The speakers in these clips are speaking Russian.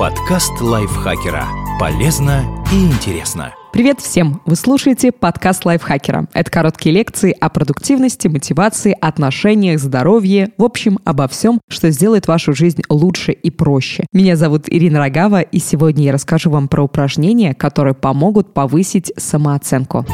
Подкаст лайфхакера. Полезно и интересно. Привет всем! Вы слушаете подкаст лайфхакера. Это короткие лекции о продуктивности, мотивации, отношениях, здоровье, в общем, обо всем, что сделает вашу жизнь лучше и проще. Меня зовут Ирина Рогава, и сегодня я расскажу вам про упражнения, которые помогут повысить самооценку.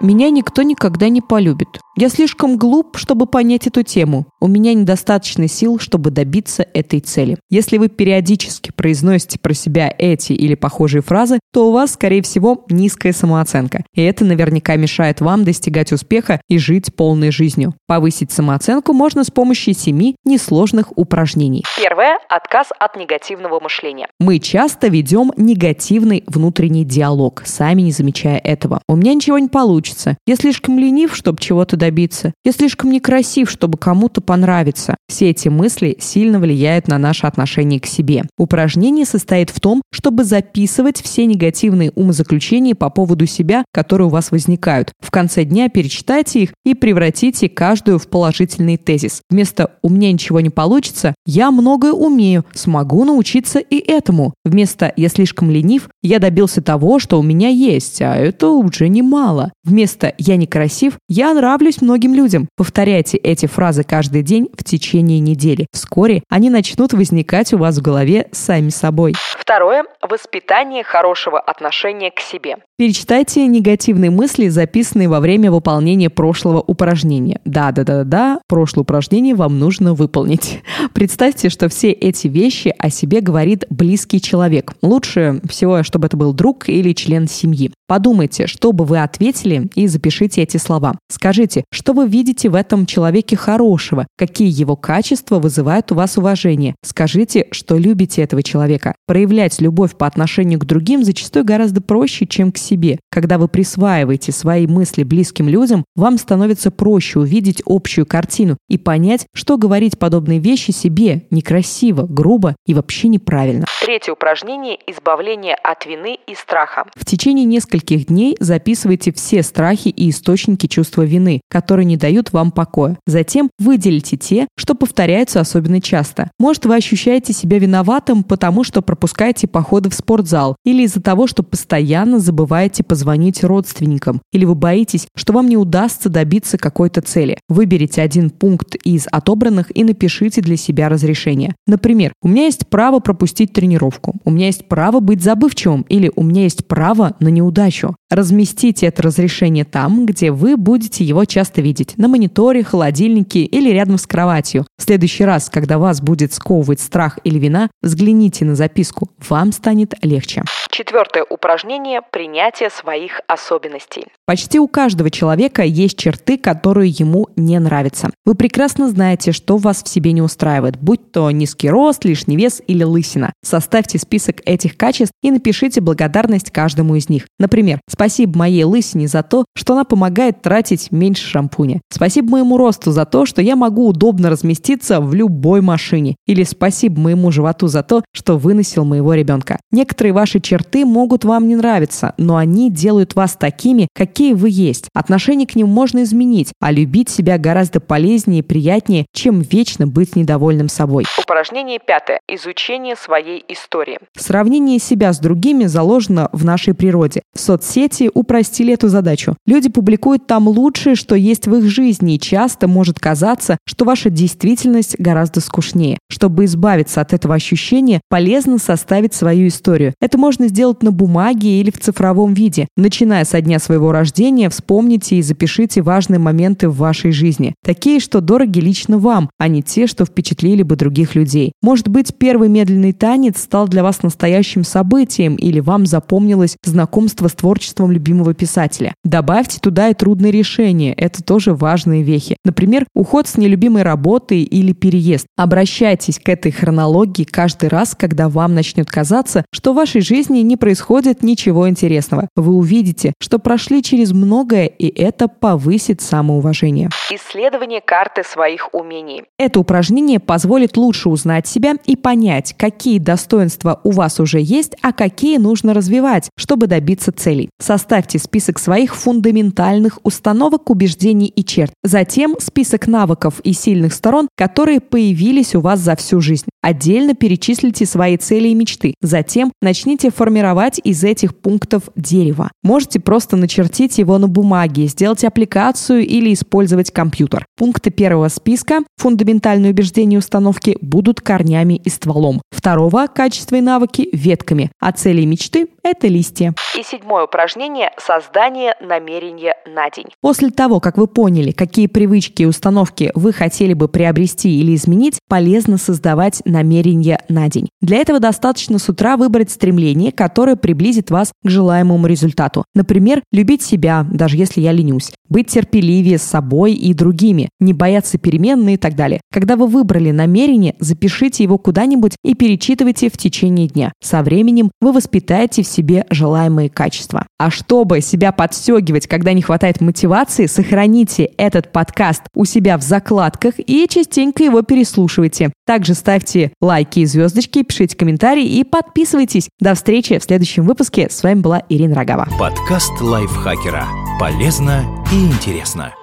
Меня никто никогда не полюбит. Я слишком глуп, чтобы понять эту тему. У меня недостаточно сил, чтобы добиться этой цели. Если вы периодически произносите про себя эти или похожие фразы, то у вас, скорее всего, низкая самооценка. И это наверняка мешает вам достигать успеха и жить полной жизнью. Повысить самооценку можно с помощью семи несложных упражнений. Первое – отказ от негативного мышления. Мы часто ведем негативный внутренний диалог, сами не замечая этого. У меня ничего не получится. Я слишком ленив, чтобы чего-то добиться. Я слишком некрасив, чтобы кому-то понравиться. Все эти мысли сильно влияют на наше отношение к себе. Упражнение состоит в том, чтобы записывать все негативные умозаключения по поводу себя, которые у вас возникают. В конце дня перечитайте их и превратите каждую в положительный тезис. Вместо «у меня ничего не получится» «я многое умею, смогу научиться и этому». Вместо «я слишком ленив» «я добился того, что у меня есть, а это уже немало». Вместо «я некрасив» «я нравлюсь многим людям». Повторяйте эти фразы каждый день в течение недели. Вскоре они начнут возникать у вас в голове сами собой. Второе – воспитание хорошего отношения к себе. Перечитайте негативные мысли, записанные во время выполнения прошлого упражнения. Да-да-да-да, прошлое упражнение вам нужно выполнить. Представьте, что все эти вещи о себе говорит близкий человек. Лучше всего, чтобы это был друг или член семьи. Подумайте, что бы вы ответили и запишите эти слова. Скажите, что вы видите в этом человеке хорошего, какие его качества вызывают у вас уважение. Скажите, что любите этого человека. Проявлять любовь по отношению к другим зачастую гораздо проще, чем к себе. Когда вы присваиваете свои мысли близким людям, вам становится проще увидеть общую картину и понять, что говорить подобные вещи себе некрасиво, грубо и вообще неправильно. Третье упражнение – избавление от вины и страха. В течение нескольких дней записывайте все страхи и источники чувства вины, которые не дают вам покоя. Затем выделите те, что повторяются особенно часто. Может, вы ощущаете себя виноватым, потому что пропускаете походы в спортзал, или из-за того, что постоянно забываете позвонить родственникам, или вы боитесь, что вам не удастся добиться какой-то цели. Выберите один пункт из отобранных и напишите для себя разрешение. Например, у меня есть право пропустить тренировку, у меня есть право быть забывчивым, или у меня есть право на неудачу. Разместите это разрешение там, где вы будете его часто видеть, на мониторе, холодильнике или рядом с кроватью. В следующий раз, когда вас будет сковывать страх или вина, взгляните на записку, вам станет легче. Четвертое упражнение – принятие своих особенностей. Почти у каждого человека есть черты, которые ему не нравятся. Вы прекрасно знаете, что вас в себе не устраивает, будь то низкий рост, лишний вес или лысина. Составьте список этих качеств и напишите благодарность каждому из них. Например, спасибо моей лысине за то, что она помогает тратить меньше шампуня. Спасибо моему росту за то, что я могу удобно разместиться в любой машине. Или спасибо моему животу за то, что выносил моего ребенка. Некоторые ваши черты могут вам не нравиться, но они делают вас такими, какие вы есть. Отношение к ним можно изменить, а любить себя гораздо полезнее и приятнее, чем вечно быть недовольным собой. Упражнение пятое. Изучение своей истории. Сравнение себя с другими заложено в нашей природе. Соцсети упростили эту задачу. Люди публикуют там лучшее, что есть в их жизни, и часто может казаться, что ваша действительность гораздо скучнее. Чтобы избавиться от этого ощущения, полезно составить свою историю. Это можно сделать на бумаге или в цифровом виде. Начиная со дня своего рождения, вспомните и запишите важные моменты в вашей жизни. Такие, что дороги лично вам, а не те, что впечатлили бы других людей. Может быть, первый медленный танец стал для вас настоящим событием или вам запомнилось знакомство с творчеством любимого писателя. Добавьте туда и трудные решения. Это тоже важные вехи. Например, уход с нелюбимой работы или переезд. Обращайтесь к этой хронологии каждый раз, когда вам начнет казаться, что в вашей жизни жизни не происходит ничего интересного. Вы увидите, что прошли через многое, и это повысит самоуважение. Исследование карты своих умений. Это упражнение позволит лучше узнать себя и понять, какие достоинства у вас уже есть, а какие нужно развивать, чтобы добиться целей. Составьте список своих фундаментальных установок, убеждений и черт. Затем список навыков и сильных сторон, которые появились у вас за всю жизнь. Отдельно перечислите свои цели и мечты. Затем начните формировать из этих пунктов дерево. Можете просто начертить его на бумаге, сделать аппликацию или использовать компьютер. Пункты первого списка фундаментальные убеждения и установки будут корнями и стволом. Второго – качества и навыки – ветками. А цели и мечты – это листья. И седьмое упражнение – создание намерения на день. После того, как вы поняли, какие привычки и установки вы хотели бы приобрести или изменить, полезно создавать намерения на день. Для этого достаточно с утра выбрать стремление, которое приблизит вас к желаемому результату. Например, любить себя, даже если я ленюсь, быть терпеливее с собой и другими, не бояться перемен и так далее. Когда вы выбрали намерение, запишите его куда-нибудь и перечитывайте в течение дня. Со временем вы воспитаете в себе желаемые качества. А чтобы себя подстегивать, когда не хватает мотивации, сохраните этот подкаст у себя в закладках и частенько его переслушивайте. Также ставьте лайки и звездочки, пишите комментарии и подписывайтесь. До встречи в следующем выпуске. С вами была Ирина Рогава. Подкаст лайфхакера. Полезно и интересно.